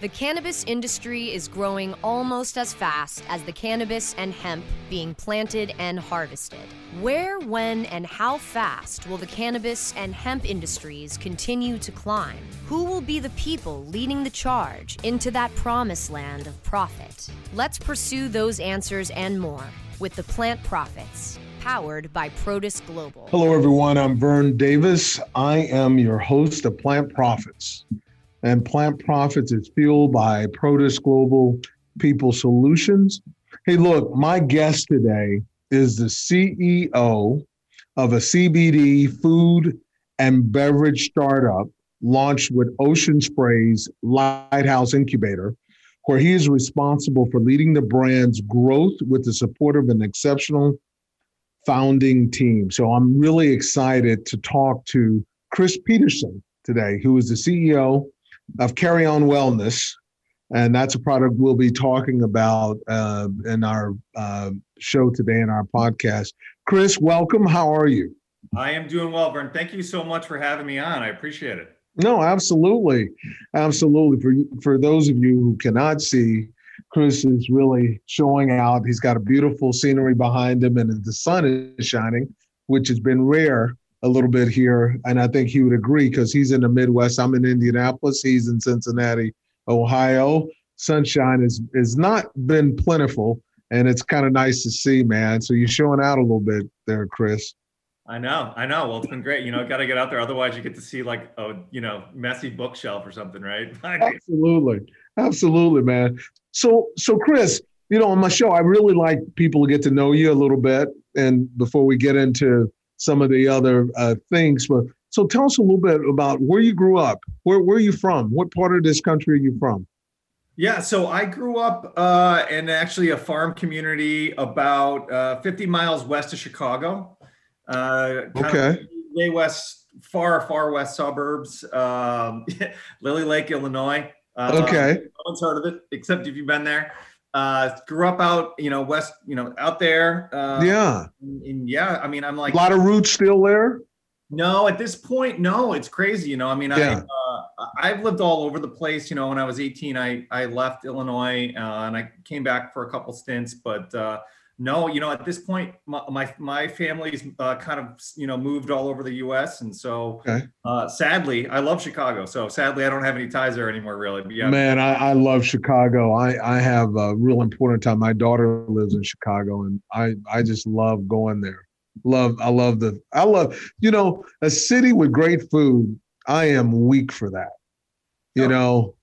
The cannabis industry is growing almost as fast as the cannabis and hemp being planted and harvested. Where, when, and how fast will the cannabis and hemp industries continue to climb? Who will be the people leading the charge into that promised land of profit? Let's pursue those answers and more with the Plant Profits, powered by Protus Global. Hello, everyone. I'm Vern Davis. I am your host of Plant Profits and Plant Profits is fueled by Protus Global People Solutions. Hey, look, my guest today is the CEO of a CBD food and beverage startup launched with Ocean Spray's Lighthouse Incubator, where he is responsible for leading the brand's growth with the support of an exceptional founding team. So I'm really excited to talk to Chris Peterson today, who is the CEO of Carry On Wellness. And that's a product we'll be talking about uh, in our uh, show today in our podcast. Chris, welcome. How are you? I am doing well, Vern. Thank you so much for having me on. I appreciate it. No, absolutely. Absolutely. For, for those of you who cannot see, Chris is really showing out. He's got a beautiful scenery behind him, and the sun is shining, which has been rare a little bit here, and I think he would agree because he's in the Midwest. I'm in Indianapolis. He's in Cincinnati, Ohio. Sunshine has is not been plentiful, and it's kind of nice to see, man. So you're showing out a little bit there, Chris. I know, I know. Well, it's been great. You know, got to get out there. Otherwise, you get to see like a you know messy bookshelf or something, right? absolutely, absolutely, man. So, so Chris, you know, on my show, I really like people to get to know you a little bit, and before we get into some of the other uh, things. But so tell us a little bit about where you grew up. Where where are you from? What part of this country are you from? Yeah, so I grew up uh, in actually a farm community about uh, 50 miles west of Chicago. Uh, okay. Way west, far far west suburbs, um, Lily Lake, Illinois. Uh, okay. No one's heard of it except if you've been there. Uh, grew up out, you know, west, you know, out there. Uh, yeah. And, and, yeah, I mean, I'm like a lot of roots still there. No, at this point, no. It's crazy, you know. I mean, yeah. I uh, I've lived all over the place. You know, when I was 18, I I left Illinois uh, and I came back for a couple stints, but uh, no, you know, at this point, my my, my family's uh, kind of you know moved all over the U.S. and so okay. uh, sadly, I love Chicago. So sadly, I don't have any ties there anymore, really. But yeah, man, I, I love Chicago. I I have a real important time. My daughter lives in Chicago, and I I just love going there. Love I love the I love you know a city with great food. I am weak for that. You oh. know,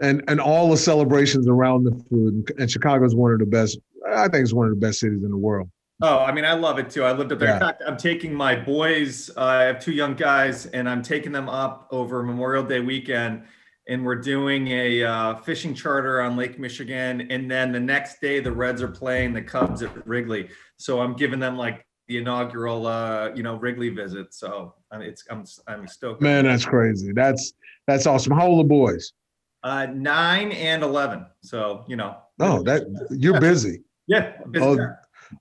and and all the celebrations around the food. And Chicago is one of the best I think it's one of the best cities in the world. Oh, I mean, I love it too. I lived up there. Yeah. In fact, I'm taking my boys. Uh, I have two young guys, and I'm taking them up over Memorial Day weekend, and we're doing a uh, fishing charter on Lake Michigan. And then the next day, the Reds are playing the Cubs at Wrigley. So I'm giving them like the inaugural, uh, you know, Wrigley visit. So I mean, it's I'm I'm stoked. Man, that's crazy. That's that's awesome. How old are the boys? Uh, nine and eleven. So you know. Oh, that you're busy. Yeah. Oh,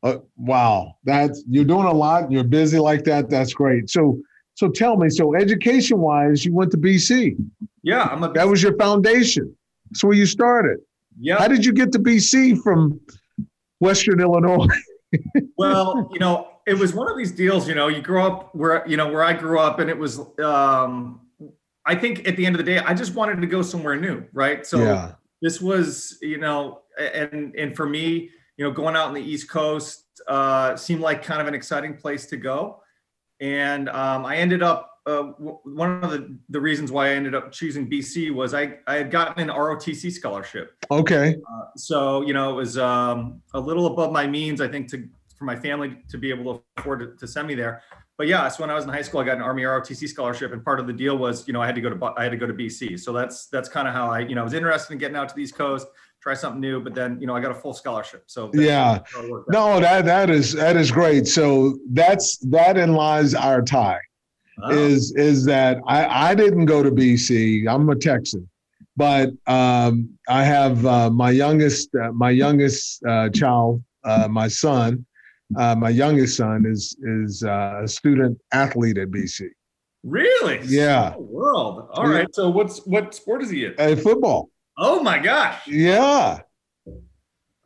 uh, wow, that's you're doing a lot. You're busy like that. That's great. So, so tell me. So, education wise, you went to BC. Yeah, I'm a. That was your foundation. That's where you started. Yeah. How did you get to BC from Western Illinois? well, you know, it was one of these deals. You know, you grow up where you know where I grew up, and it was. um I think at the end of the day, I just wanted to go somewhere new, right? So yeah. this was, you know, and and for me, you know, going out on the East Coast uh, seemed like kind of an exciting place to go. And um, I ended up, uh, w- one of the, the reasons why I ended up choosing BC was I, I had gotten an ROTC scholarship. Okay. Uh, so, you know, it was um, a little above my means, I think, to for my family to be able to afford to, to send me there. But yeah, so when I was in high school, I got an Army ROTC scholarship, and part of the deal was, you know, I had to go to I had to go to BC. So that's that's kind of how I, you know, I was interested in getting out to the East Coast try something new. But then, you know, I got a full scholarship. So yeah, no, that that is that is great. So that's that in lies our tie. Oh. Is is that I I didn't go to BC. I'm a Texan, but um, I have uh, my youngest uh, my youngest uh, child, uh, my son. Uh, my youngest son is is uh, a student athlete at BC. Really? Yeah. Small world. All right. So what's what sport is he in? Uh, football. Oh my gosh. Yeah.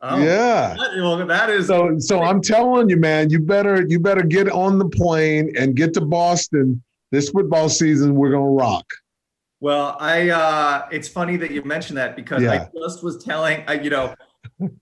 Oh, yeah. That, well, that is so. So I'm telling you, man, you better you better get on the plane and get to Boston this football season. We're gonna rock. Well, I uh, it's funny that you mentioned that because yeah. I just was telling, I, you know,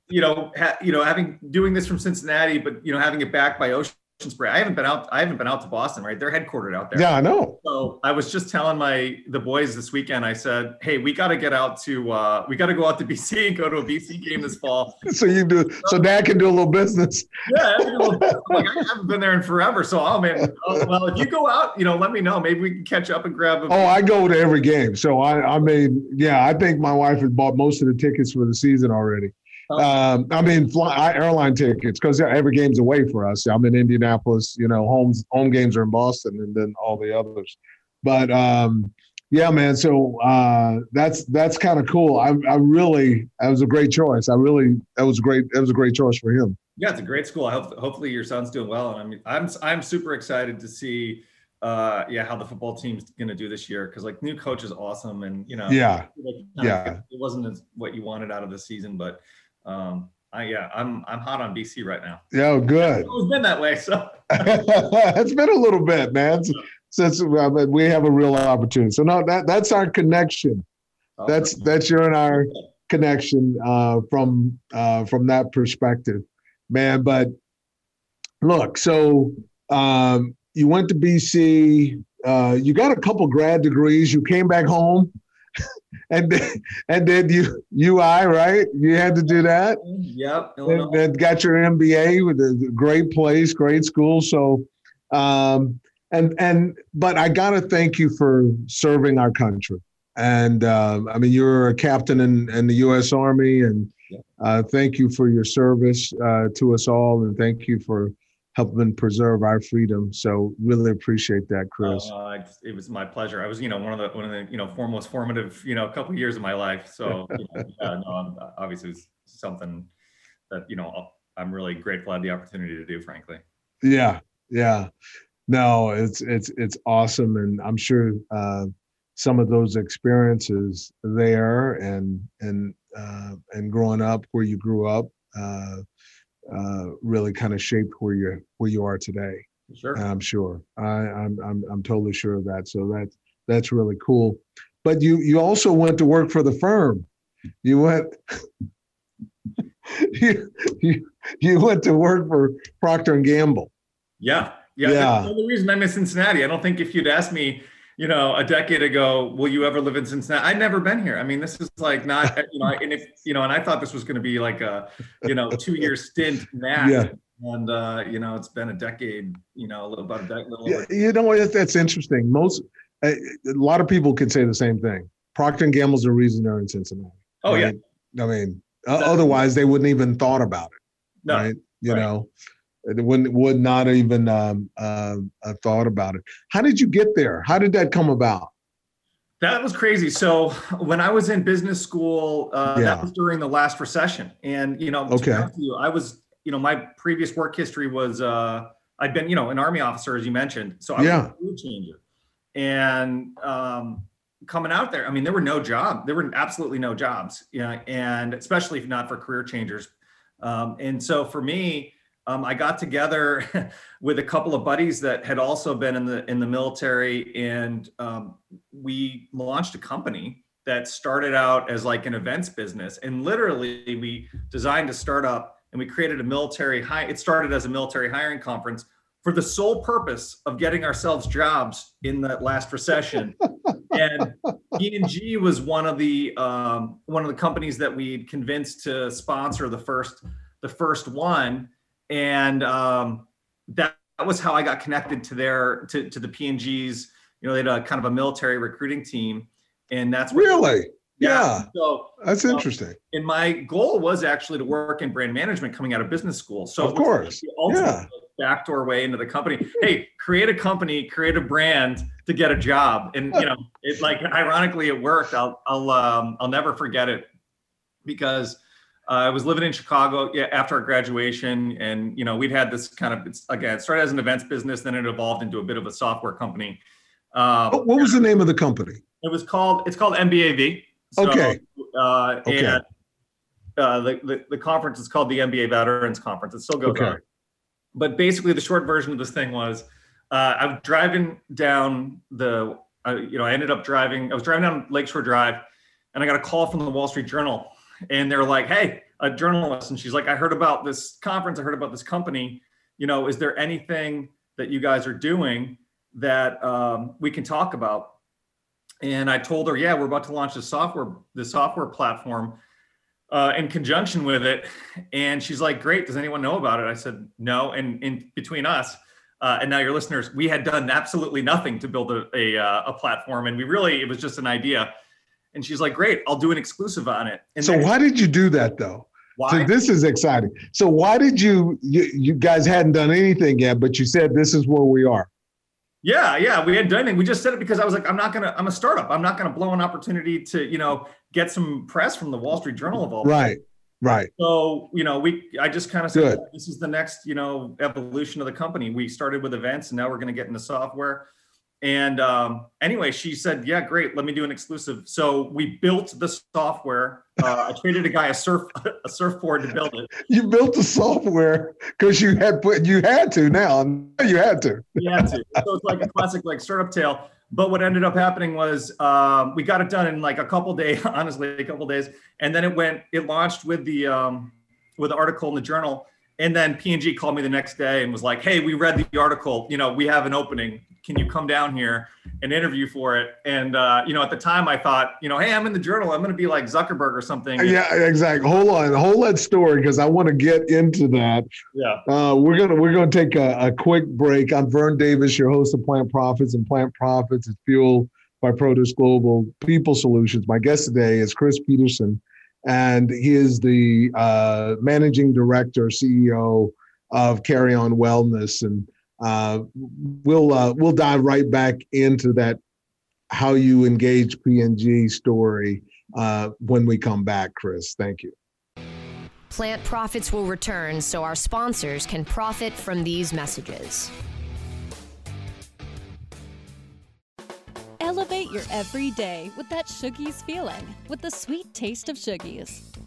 you know, ha, you know, having doing this from Cincinnati, but you know, having it back by Ocean Spray. I haven't been out. I haven't been out to Boston. Right, they're headquartered out there. Yeah, I know. So I was just telling my the boys this weekend. I said, "Hey, we got to get out to. uh We got to go out to BC and go to a BC game this fall." so you do. So Dad can do a little business. Yeah, I, little like, I haven't been there in forever. So, oh man. Oh, well, if you go out, you know, let me know. Maybe we can catch up and grab. A- oh, I go to every game. So I, I mean, yeah, I think my wife has bought most of the tickets for the season already. Um, I mean, fly, airline tickets because every game's away for us. I'm in Indianapolis. You know, homes home games are in Boston, and then all the others. But um, yeah, man. So uh, that's that's kind of cool. I, I really that was a great choice. I really that was great. That was a great choice for him. Yeah, it's a great school. I hope hopefully your son's doing well, and I mean, I'm I'm super excited to see uh yeah how the football team's going to do this year because like new coach is awesome and you know yeah like, yeah it wasn't what you wanted out of the season but um, I, yeah, I'm I'm hot on BC right now. Yeah, good. It's been that way, so it's been a little bit, man. Since uh, we have a real opportunity, so no, that that's our connection. Oh, that's that's your and our connection uh, from uh, from that perspective, man. But look, so um, you went to BC. Uh, you got a couple grad degrees. You came back home and then, and then you UI right? You had to do that. Yep. And then got your MBA with a great place, great school. So, um, and and but I got to thank you for serving our country. And uh, I mean, you're a captain in, in the U.S. Army, and uh, thank you for your service uh, to us all, and thank you for helping preserve our freedom. So really appreciate that, Chris. Uh, it was my pleasure. I was, you know, one of the one of the you know foremost formative, you know, a couple of years of my life. So you know, yeah, no, obviously it's something that you know I'm really grateful I had the opportunity to do. Frankly. Yeah, yeah. No, it's it's it's awesome, and I'm sure uh, some of those experiences there and and uh, and growing up where you grew up. Uh, uh, really kind of shaped where you where you are today. Sure, I'm sure. I, I'm I'm I'm totally sure of that. So that's that's really cool. But you you also went to work for the firm. You went. you, you you went to work for Procter and Gamble. Yeah, yeah. yeah. The only reason I'm in Cincinnati. I don't think if you'd asked me you know, a decade ago, will you ever live in Cincinnati? I'd never been here. I mean, this is like not, you know, and if, you know, and I thought this was going to be like a, you know, two year stint max. Yeah. And, uh, you know, it's been a decade, you know, a little about a little. Yeah, you know, that's interesting. Most, a, a lot of people can say the same thing. Procter and Gamble's the reason they're in Cincinnati. Oh, right? yeah. I mean, otherwise they wouldn't even thought about it. No. Right. You right. know, would would not even um, uh, thought about it. How did you get there? How did that come about? That was crazy. So when I was in business school, uh, yeah. that was during the last recession, and you know, okay, you, I was, you know, my previous work history was uh, I'd been, you know, an army officer, as you mentioned. So I yeah. was a career changer, and um, coming out there, I mean, there were no jobs. There were absolutely no jobs, you know, and especially if not for career changers. Um, and so for me, um, I got together with a couple of buddies that had also been in the in the military, and um, we launched a company that started out as like an events business. And literally, we designed a startup and we created a military high. It started as a military hiring conference for the sole purpose of getting ourselves jobs in that last recession. and P&G was one of the um, one of the companies that we convinced to sponsor the first the first one and um, that, that was how I got connected to their to, to the P&Gs. You know, they had a kind of a military recruiting team, and that's really yeah. yeah. So that's um, interesting. And my goal was actually to work in brand management coming out of business school. So of course, yeah. backdoor way into the company. hey, create a company, create a brand to get a job, and you know, it like ironically it worked. I'll I'll um, I'll never forget it because I was living in Chicago yeah, after our graduation, and you know we'd had this kind of it's, again it started as an events business, then it evolved into a bit of a software company. Um, what was the name of the company? It was called it's called MBAV. So, okay. Uh, okay. And uh, the, the, the conference is called the MBA Veterans Conference. It still goes okay. on. But basically, the short version of this thing was uh, I was driving down the, uh, you know, I ended up driving, I was driving down Lakeshore Drive and I got a call from the Wall Street Journal. And they're like, hey, a journalist. And she's like, I heard about this conference, I heard about this company. You know, is there anything that you guys are doing that um, we can talk about? And I told her, yeah, we're about to launch this software, the software platform uh, in conjunction with it. And she's like, great. Does anyone know about it? I said, no. And in between us, uh, and now your listeners, we had done absolutely nothing to build a, a, uh, a, platform. And we really, it was just an idea. And she's like, great, I'll do an exclusive on it. And so why did you do that though? Why? So this is exciting. So why did you, you, you guys hadn't done anything yet, but you said this is where we are. Yeah, yeah, we hadn't done anything. We just said it because I was like, I'm not gonna. I'm a startup. I'm not gonna blow an opportunity to, you know, get some press from the Wall Street Journal of all. Right, right. So you know, we. I just kind of said, this is the next, you know, evolution of the company. We started with events, and now we're gonna get into software. And um, anyway, she said, "Yeah, great. Let me do an exclusive." So we built the software. Uh, I traded a guy a surf a surfboard to build it. You built the software because you had put you had to. Now you had to. You had to. So it's like a classic like startup tale. But what ended up happening was um, we got it done in like a couple days. Honestly, a couple days, and then it went. It launched with the um, with the article in the journal. And then P&G called me the next day and was like, "Hey, we read the article. You know, we have an opening can you come down here and interview for it? And uh, you know, at the time, I thought, you know, hey, I'm in the journal. I'm going to be like Zuckerberg or something. Yeah, exactly. Hold on, hold that story because I want to get into that. Yeah, uh, we're gonna we're gonna take a, a, quick break. I'm Vern Davis, your host of Plant Profits, and Plant Profits is fueled by Produce Global People Solutions. My guest today is Chris Peterson, and he is the uh, managing director, CEO of Carry On Wellness and uh, we'll uh, we'll dive right back into that how you engage P&G story uh, when we come back, Chris. Thank you. Plant profits will return so our sponsors can profit from these messages. Elevate your everyday with that Shoogies feeling with the sweet taste of Shoogies.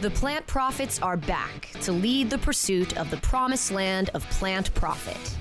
The plant profits are back to lead the pursuit of the promised land of plant profit.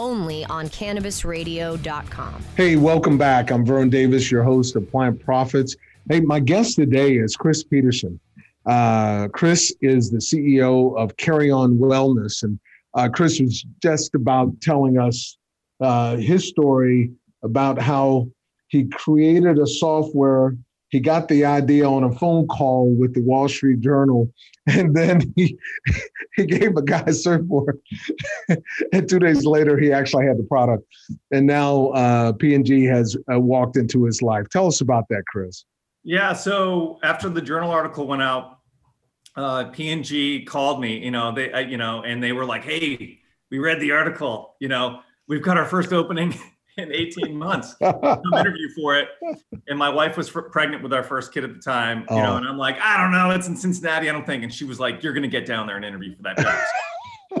Only on cannabisradio.com. Hey, welcome back. I'm Vern Davis, your host of Plant Profits. Hey, my guest today is Chris Peterson. Uh, Chris is the CEO of Carry On Wellness. And uh, Chris was just about telling us uh, his story about how he created a software he got the idea on a phone call with the Wall Street Journal, and then he he gave a guy a surfboard. and two days later, he actually had the product, and now uh, P&G has uh, walked into his life. Tell us about that, Chris. Yeah. So after the journal article went out, uh, P&G called me. You know, they uh, you know, and they were like, "Hey, we read the article. You know, we've got our first opening." in 18 months. Some interview for it, and my wife was pregnant with our first kid at the time. You oh. know, and I'm like, I don't know, it's in Cincinnati, I don't think. And she was like, You're gonna get down there and interview for that job.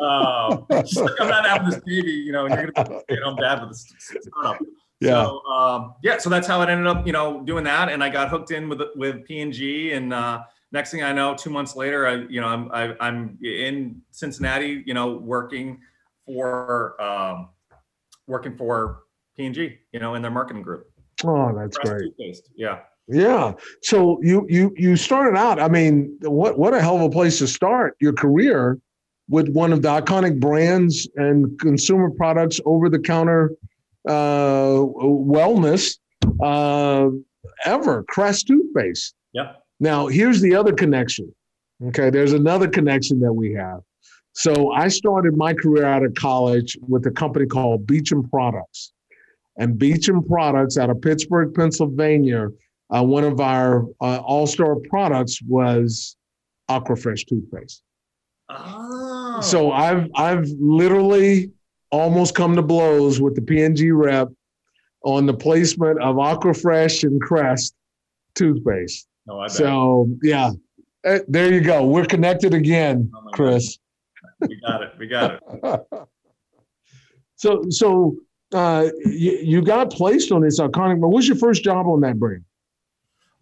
uh, like, I'm not having this baby, you know, and you're gonna be home dad with this startup. Yeah. So, um, yeah. So that's how it ended up, you know, doing that, and I got hooked in with with P&G, and uh, next thing I know, two months later, I, you know, I'm I, am i am in Cincinnati, you know, working for um, working for P&G, you know, in their marketing group. Oh, that's great. Yeah. Yeah. So you you you started out. I mean, what what a hell of a place to start your career with one of the iconic brands and consumer products over the counter uh, wellness uh, ever, Crest toothpaste. Yeah. Now here's the other connection. Okay, there's another connection that we have. So I started my career out of college with a company called Beecham Products and Beecham Products out of Pittsburgh, Pennsylvania, uh, one of our uh, all-star products was Aquafresh toothpaste. Oh. So I've I've literally almost come to blows with the P&G rep on the placement of Aquafresh and Crest toothpaste. Oh, so yeah, eh, there you go. We're connected again, oh Chris. God. We got it. We got it. so so uh, you, you got placed on this iconic. But was your first job on that brand?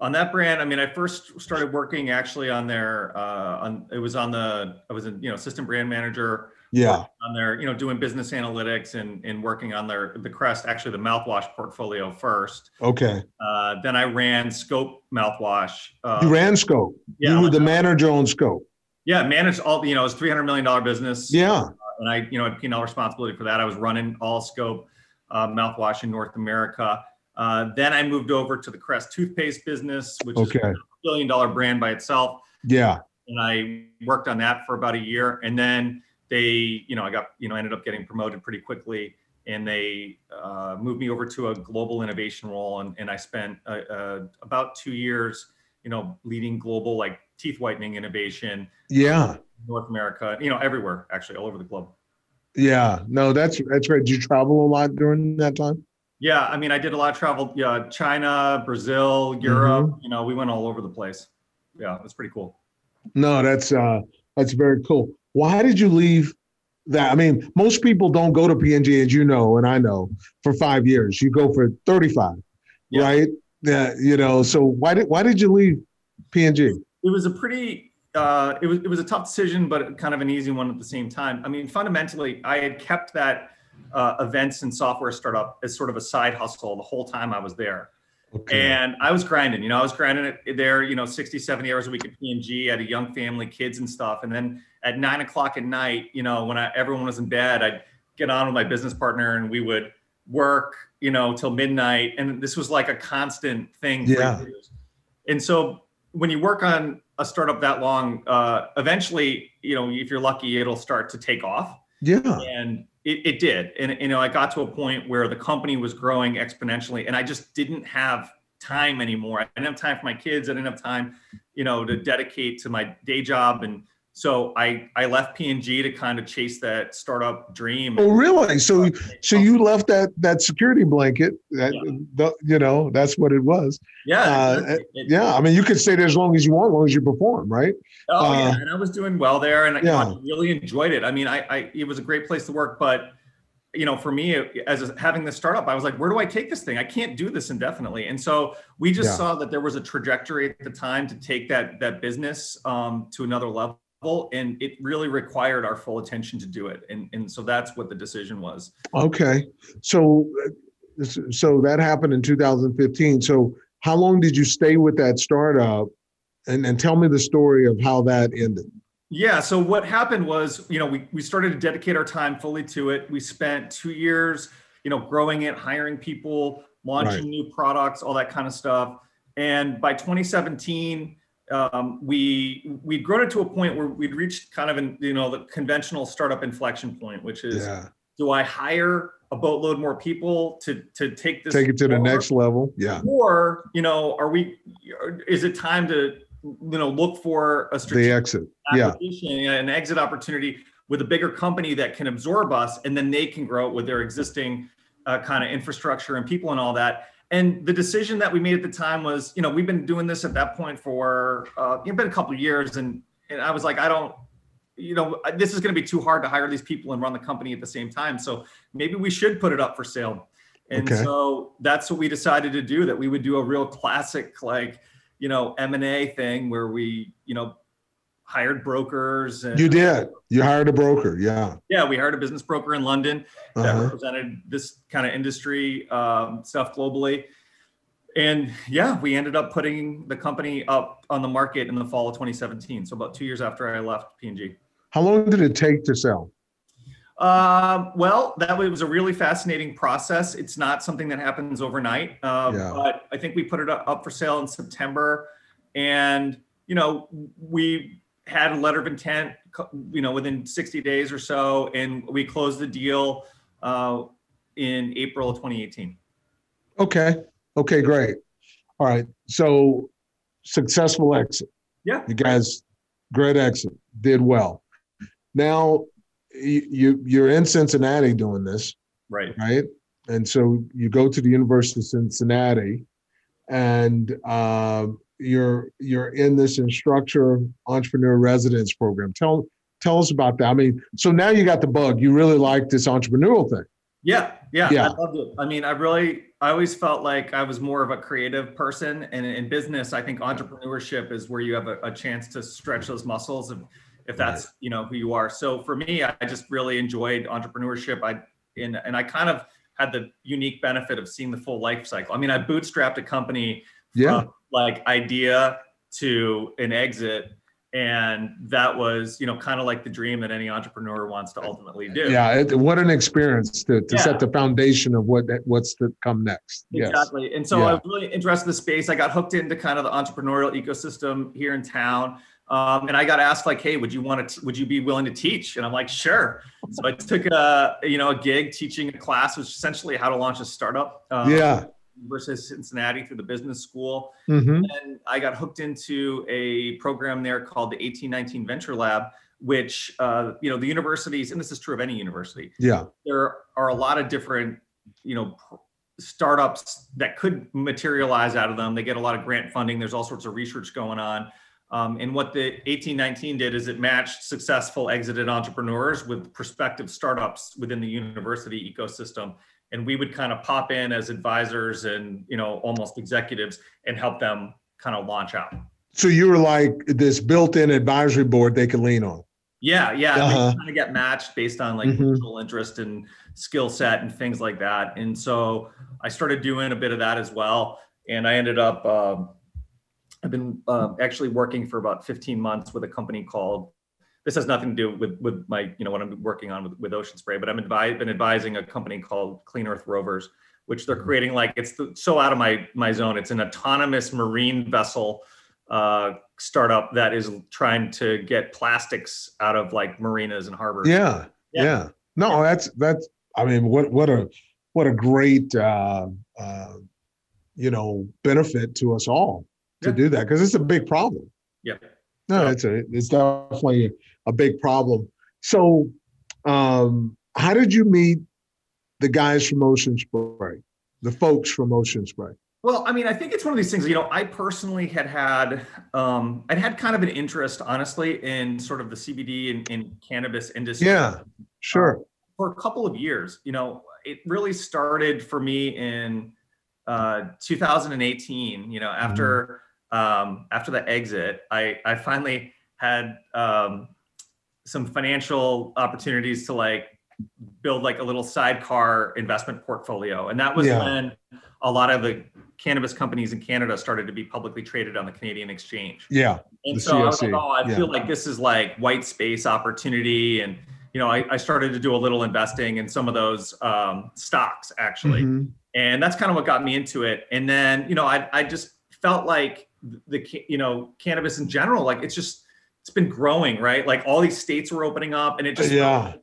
On that brand, I mean, I first started working actually on their. Uh, on it was on the. I was a you know assistant brand manager. Yeah. On their you know doing business analytics and and working on their the Crest actually the mouthwash portfolio first. Okay. Uh, then I ran Scope mouthwash. Uh, you ran Scope. Yeah. You were the manager on Scope. Yeah, managed all you know it was three hundred million dollar business. Yeah. Uh, and I you know had P&L responsibility for that. I was running all Scope uh, mouthwash in North America. Uh, then I moved over to the Crest toothpaste business, which okay. is a billion dollar brand by itself. Yeah. And I worked on that for about a year. And then they, you know, I got, you know, ended up getting promoted pretty quickly. And they uh, moved me over to a global innovation role. And, and I spent uh, uh about two years, you know, leading global like teeth whitening innovation. Yeah. North America, you know, everywhere, actually, all over the globe. Yeah, no, that's that's great. Did you travel a lot during that time? Yeah, I mean, I did a lot of travel. Yeah, China, Brazil, Europe. Mm-hmm. You know, we went all over the place. Yeah, it was pretty cool. No, that's uh, that's very cool. Why did you leave that? I mean, most people don't go to P&G, as you know, and I know, for five years. You go for thirty-five, yeah. right? Yeah, you know. So why did why did you leave P&G? It was a pretty uh, it was it was a tough decision, but kind of an easy one at the same time. I mean, fundamentally, I had kept that uh, events and software startup as sort of a side hustle the whole time I was there. Okay. And I was grinding, you know, I was grinding it there, you know, 60, 70 hours a week at P&G, had a young family, kids and stuff. And then at nine o'clock at night, you know, when I, everyone was in bed, I'd get on with my business partner and we would work, you know, till midnight. And this was like a constant thing. Yeah. And so when you work on a startup that long, uh, eventually, you know, if you're lucky, it'll start to take off. Yeah. And it, it did. And, you know, I got to a point where the company was growing exponentially and I just didn't have time anymore. I didn't have time for my kids. I didn't have time, you know, to dedicate to my day job. And so I I left P&G to kind of chase that startup dream. Oh, really? So so you left that that security blanket. That yeah. the, you know that's what it was. Yeah. Uh, it, yeah. I mean, you could stay there as long as you want, as long as you perform, right? Oh uh, yeah, and I was doing well there, and yeah. I really enjoyed it. I mean, I, I it was a great place to work, but you know, for me, as a, having this startup, I was like, where do I take this thing? I can't do this indefinitely. And so we just yeah. saw that there was a trajectory at the time to take that that business um, to another level and it really required our full attention to do it. And and so that's what the decision was. Okay. So so that happened in 2015 so how long did you stay with that startup? And and tell me the story of how that ended. Yeah so what happened was you know we, we started to dedicate our time fully to it. We spent two years you know growing it hiring people launching right. new products all that kind of stuff. And by 2017 um, we we'd grown it to a point where we'd reached kind of an you know the conventional startup inflection point, which is yeah. do I hire a boatload more people to to take this take it to the next level? Yeah. Or you know, are we? Is it time to you know look for a strategic the exit? Yeah. An exit opportunity with a bigger company that can absorb us, and then they can grow it with their existing uh, kind of infrastructure and people and all that and the decision that we made at the time was, you know, we've been doing this at that point for uh, it's been a couple of years, and and I was like, I don't, you know, this is going to be too hard to hire these people and run the company at the same time. So maybe we should put it up for sale. And okay. so that's what we decided to do. That we would do a real classic, like, you know, M and A thing where we, you know, hired brokers. And, you did. You hired a broker. Yeah. Yeah, we hired a business broker in London that uh-huh. represented this kind of industry um, stuff globally. And yeah, we ended up putting the company up on the market in the fall of 2017. So about two years after I left P&G. How long did it take to sell? Um, well, that was a really fascinating process. It's not something that happens overnight, uh, yeah. but I think we put it up for sale in September, and you know we had a letter of intent, you know, within 60 days or so, and we closed the deal uh, in April of 2018. Okay. Okay, great. All right. So successful exit. Yeah. You guys, great exit, did well. Now you you're in Cincinnati doing this. Right. Right. And so you go to the University of Cincinnati, and uh, you're you're in this instructor entrepreneur residence program. Tell tell us about that. I mean, so now you got the bug. You really like this entrepreneurial thing. Yeah, yeah, yeah. I loved it. I mean, I really, I always felt like I was more of a creative person, and in business, I think entrepreneurship is where you have a, a chance to stretch those muscles, if, if that's you know who you are. So for me, I just really enjoyed entrepreneurship. I and and I kind of had the unique benefit of seeing the full life cycle. I mean, I bootstrapped a company, yeah, like idea to an exit and that was you know kind of like the dream that any entrepreneur wants to ultimately do yeah it, what an experience to, to yeah. set the foundation of what what's to come next exactly yes. and so yeah. i was really interested in the space i got hooked into kind of the entrepreneurial ecosystem here in town um, and i got asked like hey would you want to would you be willing to teach and i'm like sure so i took a you know a gig teaching a class which essentially how to launch a startup um, yeah versus Cincinnati through the business school. Mm-hmm. And I got hooked into a program there called the 1819 Venture Lab, which, uh, you know, the universities, and this is true of any university. Yeah. There are a lot of different, you know, startups that could materialize out of them. They get a lot of grant funding. There's all sorts of research going on. Um, and what the 1819 did is it matched successful exited entrepreneurs with prospective startups within the university ecosystem and we would kind of pop in as advisors and you know almost executives and help them kind of launch out. So you were like this built-in advisory board they could lean on? Yeah yeah. Uh-huh. kind of get matched based on like mm-hmm. mutual interest and skill set and things like that. And so i started doing a bit of that as well. And i ended up um, i've been uh, actually working for about 15 months with a company called this has nothing to do with with my you know what I'm working on with, with Ocean Spray, but I'm advi- been advising a company called Clean Earth Rovers, which they're mm-hmm. creating like it's the, so out of my my zone. It's an autonomous marine vessel uh, startup that is trying to get plastics out of like marinas and harbors. Yeah, yeah. yeah. No, that's that's. I mean, what what a what a great uh, uh, you know benefit to us all to yeah. do that because it's a big problem. Yeah. No, it's a it's definitely a big problem. So, um, how did you meet the guys from Ocean Spray, the folks from Ocean Spray? Well, I mean, I think it's one of these things. You know, I personally had had, um, I'd had kind of an interest, honestly, in sort of the CBD and, in cannabis industry. Yeah, sure. Uh, for a couple of years, you know, it really started for me in uh, 2018. You know, after mm-hmm. Um, after the exit, I I finally had um, some financial opportunities to like build like a little sidecar investment portfolio. And that was yeah. when a lot of the cannabis companies in Canada started to be publicly traded on the Canadian exchange. Yeah. And so. I was like, oh, I yeah. feel like this is like white space opportunity. And, you know, I, I started to do a little investing in some of those um, stocks actually. Mm-hmm. And that's kind of what got me into it. And then, you know, I, I just felt like the, you know, cannabis in general, like it's just, it's been growing, right? Like all these states were opening up, and it just yeah.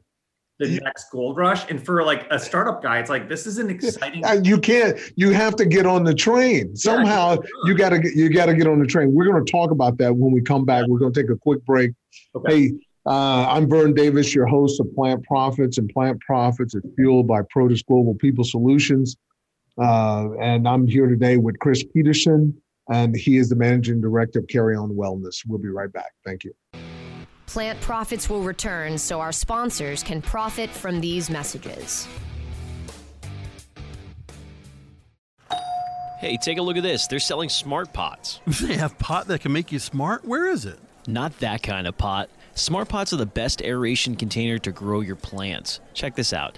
The next gold rush, and for like a startup guy, it's like this is an exciting. You can't. You have to get on the train somehow. Yeah, you got to. get You got to get on the train. We're going to talk about that when we come back. We're going to take a quick break. Okay. Hey, uh, I'm Vern Davis, your host of Plant Profits, and Plant Profits is fueled by Protis Global People Solutions. Uh, and I'm here today with Chris Peterson, and he is the managing director of Carry On Wellness. We'll be right back. Thank you. Plant profits will return so our sponsors can profit from these messages. Hey, take a look at this. They're selling smart pots. They have pot that can make you smart? Where is it? Not that kind of pot. Smart pots are the best aeration container to grow your plants. Check this out.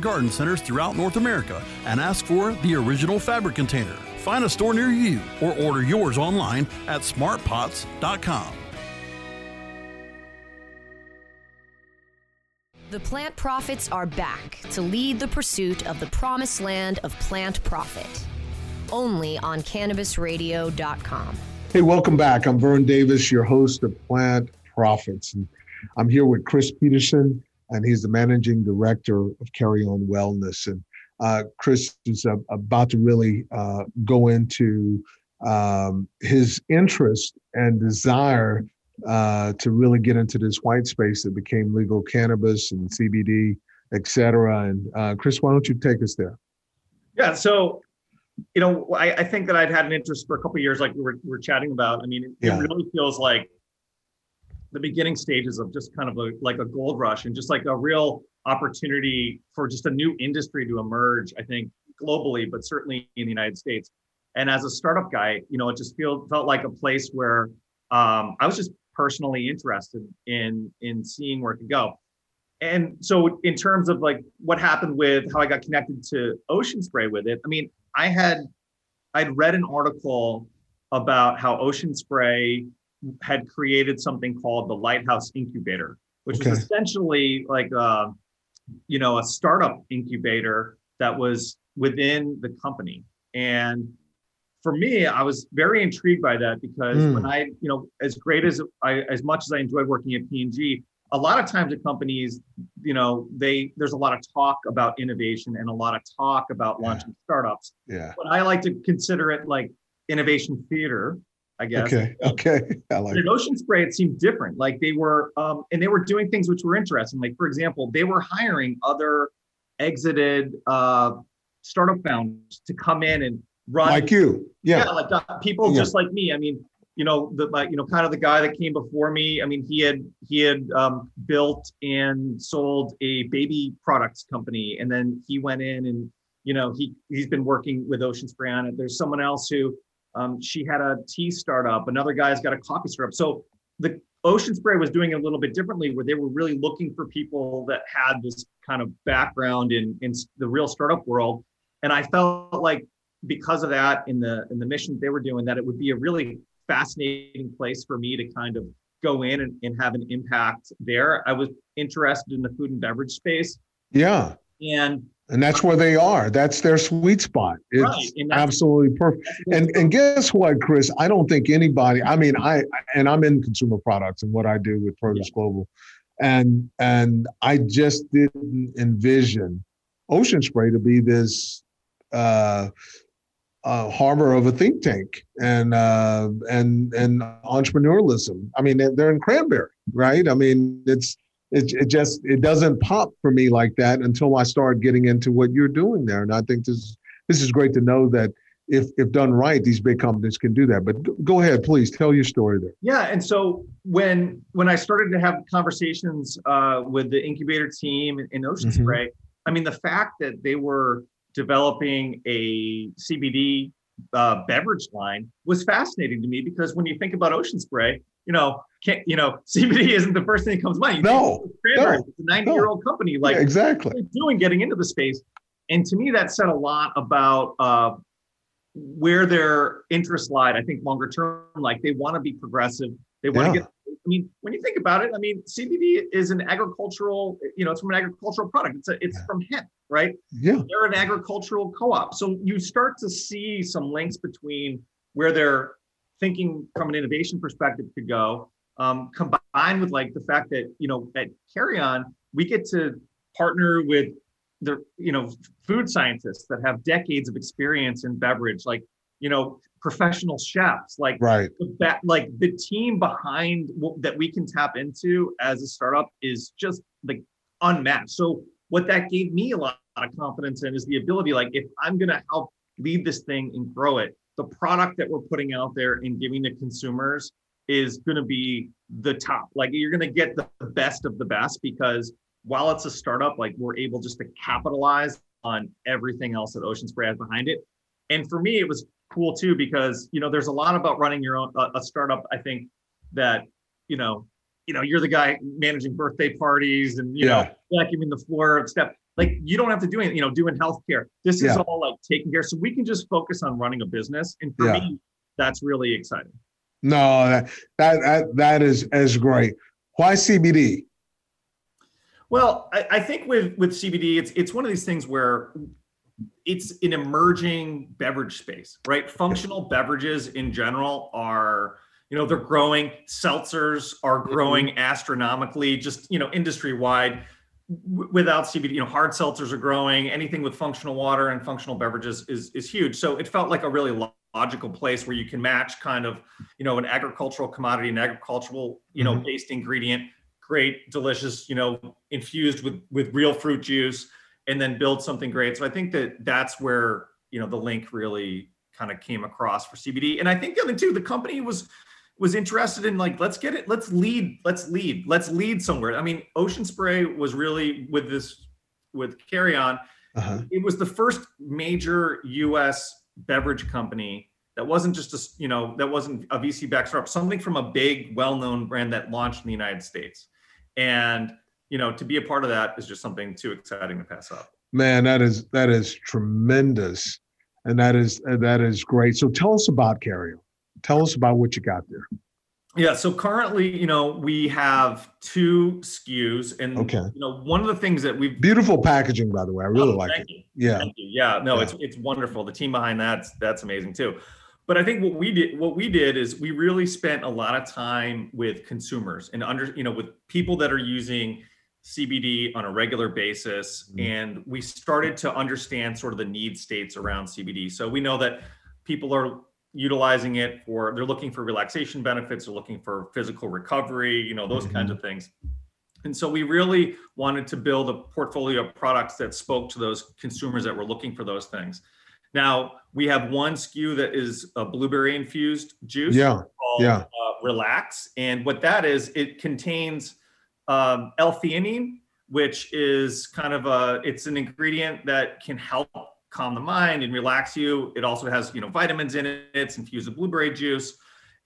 garden centers throughout North America and ask for the original fabric container. Find a store near you or order yours online at smartpots.com. The plant profits are back to lead the pursuit of the promised land of plant profit. Only on cannabisradio.com. Hey, welcome back. I'm Vern Davis, your host of Plant Profits. And I'm here with Chris Peterson, and he's the managing director of Carry On Wellness. And uh, Chris is uh, about to really uh, go into um, his interest and desire uh, to really get into this white space that became legal cannabis and CBD, et cetera. And uh, Chris, why don't you take us there? Yeah. So, you know, I, I think that I've had an interest for a couple years, like we were, we were chatting about. I mean, it, yeah. it really feels like the beginning stages of just kind of a, like a gold rush and just like a real opportunity for just a new industry to emerge, I think globally, but certainly in the United States. And as a startup guy, you know, it just felt felt like a place where um, I was just personally interested in in seeing where it could go. And so in terms of like what happened with how I got connected to Ocean Spray with it, I mean, I had I'd read an article about how Ocean Spray had created something called the Lighthouse Incubator, which okay. was essentially like a, uh, you know, a startup incubator that was within the company. And for me, I was very intrigued by that because mm. when I, you know, as great as I, as much as I enjoyed working at P&G, a lot of times at companies, you know, they there's a lot of talk about innovation and a lot of talk about launching yeah. startups. Yeah. But I like to consider it like innovation theater, I guess. Okay. Okay. I like. At Ocean Spray, it seemed different. Like they were, um, and they were doing things which were interesting. Like for example, they were hiring other exited uh, startup founders to come in and run like you yeah, yeah like uh, people yeah. just like me i mean you know the like you know kind of the guy that came before me i mean he had he had um, built and sold a baby products company and then he went in and you know he he's been working with ocean spray on it there's someone else who um, she had a tea startup another guy's got a coffee startup. So the ocean spray was doing it a little bit differently where they were really looking for people that had this kind of background in in the real startup world. And i felt like because of that in the in the mission they were doing that it would be a really fascinating place for me to kind of go in and, and have an impact there. I was interested in the food and beverage space. Yeah. And and that's where they are that's their sweet spot it's right. absolutely perfect and and guess what chris i don't think anybody i mean i and i'm in consumer products and what i do with produce yeah. global and and i just didn't envision ocean spray to be this uh uh, harbor of a think tank and uh, and and entrepreneurialism. I mean, they're in Cranberry, right? I mean, it's it, it just it doesn't pop for me like that until I start getting into what you're doing there. And I think this this is great to know that if if done right, these big companies can do that. But go ahead, please tell your story there. Yeah, and so when when I started to have conversations uh, with the incubator team in Ocean mm-hmm. Spray, I mean, the fact that they were developing a CBD uh, beverage line was fascinating to me because when you think about Ocean Spray, you know, can't you know, CBD isn't the first thing that comes to mind. You no, no, it's a 90 year old company. Like yeah, exactly doing getting into the space, and to me that said a lot about uh, where their interests lied. I think longer term, like they want to be progressive. They want to yeah. get I mean, when you think about it, I mean, CBD is an agricultural, you know, it's from an agricultural product. It's a, it's yeah. from hemp, right? Yeah. They're an agricultural co-op. So you start to see some links between where they're thinking from an innovation perspective to go, um, combined with like the fact that, you know, at Carry On, we get to partner with the, you know, food scientists that have decades of experience in beverage, like, you know, professional chefs like right. that like the team behind that we can tap into as a startup is just like unmatched. So what that gave me a lot of confidence in is the ability like if i'm going to help lead this thing and grow it the product that we're putting out there and giving to consumers is going to be the top like you're going to get the best of the best because while it's a startup like we're able just to capitalize on everything else that ocean spray has behind it and for me it was cool too because you know there's a lot about running your own a startup i think that you know you know you're the guy managing birthday parties and you yeah. know vacuuming the floor and stuff like you don't have to do anything, you know, doing healthcare. This yeah. is all like taking care. So we can just focus on running a business. And for yeah. me, that's really exciting. No, that, that that that is as great. Why CBD? Well, I, I think with with CBD, it's it's one of these things where it's an emerging beverage space, right? Functional beverages in general are, you know, they're growing. Seltzers are growing mm-hmm. astronomically, just you know, industry wide. Without CBD, you know, hard seltzers are growing. Anything with functional water and functional beverages is is huge. So it felt like a really logical place where you can match kind of, you know, an agricultural commodity, an agricultural, you know, mm-hmm. based ingredient, great, delicious, you know, infused with with real fruit juice and then build something great. So I think that that's where you know the link really kind of came across for CBD. And I think the other two, the company was was interested in like let's get it, let's lead, let's lead, let's lead somewhere. I mean, Ocean Spray was really with this with Carry On. Uh-huh. It was the first major U.S. beverage company that wasn't just a you know that wasn't a VC backed startup, something from a big, well-known brand that launched in the United States. And you know, to be a part of that is just something too exciting to pass up. Man, that is that is tremendous, and that is that is great. So tell us about Carry On. Tell us about what you got there. Yeah, so currently, you know, we have two SKUs, and okay. you know, one of the things that we've beautiful packaging, by the way, I really oh, like it. You. Yeah, yeah, no, yeah. it's it's wonderful. The team behind that's that's amazing too. But I think what we did, what we did is we really spent a lot of time with consumers and under, you know, with people that are using CBD on a regular basis. Mm-hmm. And we started to understand sort of the need states around CBD. So we know that people are utilizing it for, they're looking for relaxation benefits, they're looking for physical recovery, you know, those mm-hmm. kinds of things. And so we really wanted to build a portfolio of products that spoke to those consumers that were looking for those things. Now we have one SKU that is a blueberry infused juice. Yeah. Called, yeah. Uh, Relax. And what that is, it contains um, L-theanine, which is kind of a it's an ingredient that can help calm the mind and relax you. It also has you know vitamins in it. It's infused with blueberry juice,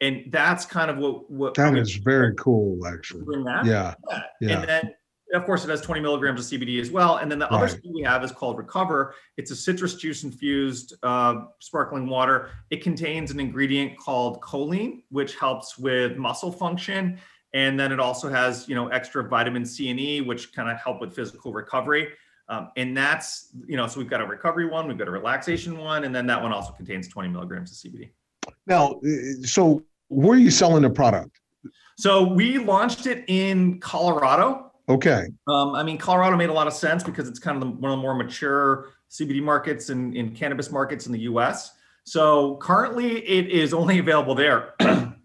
and that's kind of what what that is very cool actually. Yeah. yeah. yeah. And then of course it has 20 milligrams of CBD as well. And then the right. other thing we have is called Recover. It's a citrus juice infused uh, sparkling water. It contains an ingredient called choline, which helps with muscle function and then it also has, you know, extra vitamin C and E, which kind of help with physical recovery. Um, and that's, you know, so we've got a recovery one, we've got a relaxation one, and then that one also contains 20 milligrams of CBD. Now, so where are you selling the product? So we launched it in Colorado. Okay. Um, I mean, Colorado made a lot of sense because it's kind of the, one of the more mature CBD markets and in, in cannabis markets in the US. So currently it is only available there.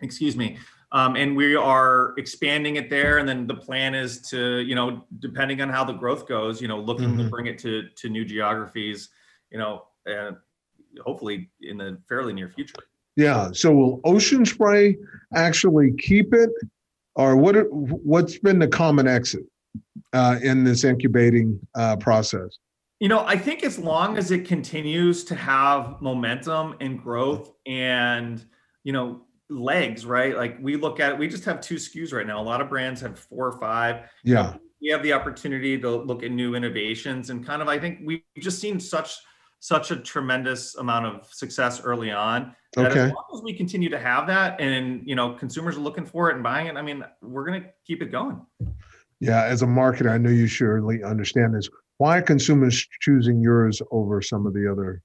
Excuse me. Um, and we are expanding it there. And then the plan is to, you know, depending on how the growth goes, you know, looking mm-hmm. to bring it to to new geographies, you know, uh, hopefully in the fairly near future. Yeah. So will Ocean Spray actually keep it, or what? What's been the common exit uh, in this incubating uh, process? You know, I think as long as it continues to have momentum and growth, and you know, legs, right? Like we look at it, we just have two SKUs right now. A lot of brands have four or five. Yeah. We have the opportunity to look at new innovations and kind of I think we've just seen such such a tremendous amount of success early on. That okay. as long as we continue to have that and you know consumers are looking for it and buying it, I mean, we're gonna keep it going. Yeah, as a marketer, I know you surely understand this. Why are consumers choosing yours over some of the other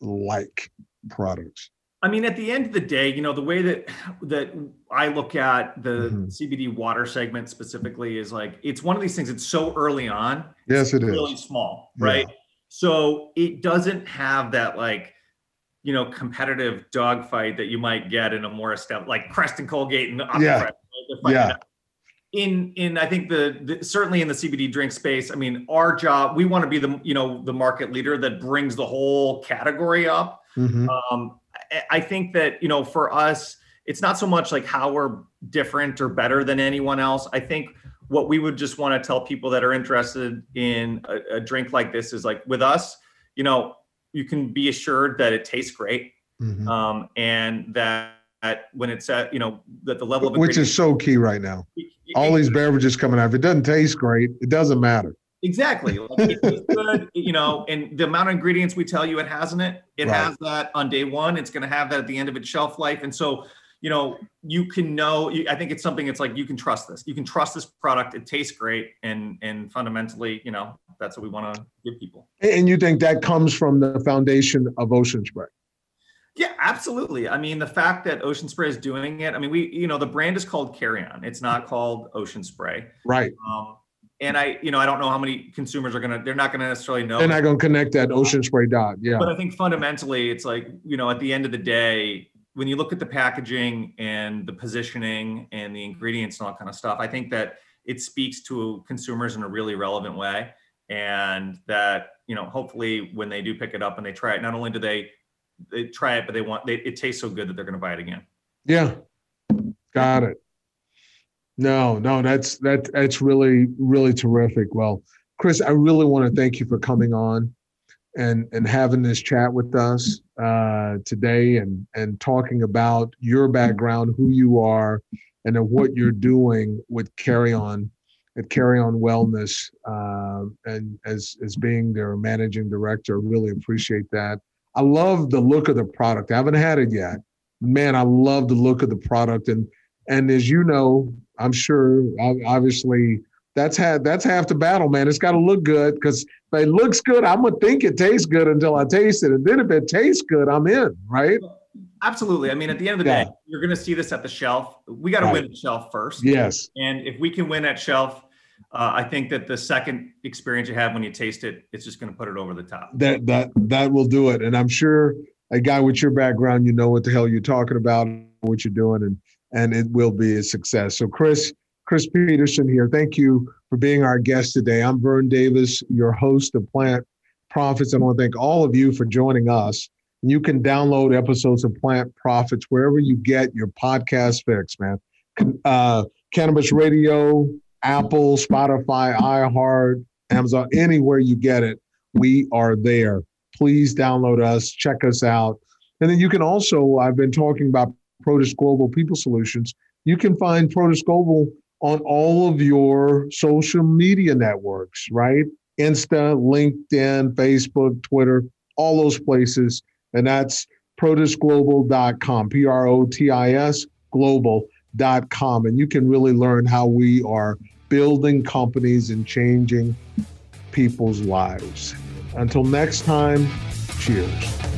like products? I mean, at the end of the day, you know, the way that that I look at the mm-hmm. CBD water segment specifically is like it's one of these things. It's so early on. Yes, it really is really small, right? Yeah. So it doesn't have that like you know competitive dogfight that you might get in a more established like Crest and Colgate and yeah, right? yeah. In in I think the, the certainly in the CBD drink space. I mean, our job we want to be the you know the market leader that brings the whole category up. Mm-hmm. Um, I think that, you know, for us, it's not so much like how we're different or better than anyone else. I think what we would just want to tell people that are interested in a, a drink like this is like with us, you know, you can be assured that it tastes great. Mm-hmm. Um, and that, that when it's at, you know, that the level of which is so key right now. All these beverages coming out, if it doesn't taste great, it doesn't matter. Exactly. Like it's good, you know, and the amount of ingredients we tell you it has in it, it right. has that on day one. It's going to have that at the end of its shelf life. And so, you know, you can know, I think it's something it's like, you can trust this, you can trust this product. It tastes great. And, and fundamentally, you know, that's what we want to give people. And you think that comes from the foundation of Ocean Spray? Yeah, absolutely. I mean, the fact that Ocean Spray is doing it, I mean, we, you know, the brand is called Carry On. It's not called Ocean Spray. Right. Um, and I, you know, I don't know how many consumers are gonna, they're not gonna necessarily know. They're not gonna connect that uh, Ocean Spray dot. Yeah. But I think fundamentally, it's like, you know, at the end of the day, when you look at the packaging and the positioning and the ingredients and all kind of stuff, I think that it speaks to consumers in a really relevant way. And that, you know, hopefully when they do pick it up and they try it, not only do they they try it, but they want they, it tastes so good that they're going to buy it again. Yeah, got it. No, no, that's that that's really really terrific. Well, Chris, I really want to thank you for coming on and and having this chat with us uh, today and and talking about your background, who you are, and what you're doing with Carry On at Carry On Wellness, uh, and as as being their managing director, really appreciate that. I love the look of the product. I haven't had it yet. Man, I love the look of the product, and and as you know, I'm sure, obviously, that's half that's half the battle, man. It's got to look good because if it looks good, I'm gonna think it tastes good until I taste it, and then if it tastes good, I'm in, right? Absolutely. I mean, at the end of the yeah. day, you're going to see this at the shelf. We got to right. win at shelf first. Yes. And if we can win at shelf, uh, I think that the second experience you have when you taste it, it's just going to put it over the top. That that that will do it. And I'm sure a guy with your background, you know what the hell you're talking about, what you're doing, and and it will be a success. So, Chris, Chris Peterson here. Thank you for being our guest today. I'm Vern Davis, your host of Plant Profits, I want to thank all of you for joining us. You can download episodes of Plant Profits wherever you get your podcast fix, man. Uh, Cannabis Radio, Apple, Spotify, iHeart, Amazon, anywhere you get it, we are there. Please download us, check us out. And then you can also, I've been talking about Protis Global People Solutions. You can find Protis Global on all of your social media networks, right? Insta, LinkedIn, Facebook, Twitter, all those places. And that's protisglobal.com, P R O T I S global.com. And you can really learn how we are building companies and changing people's lives. Until next time, cheers.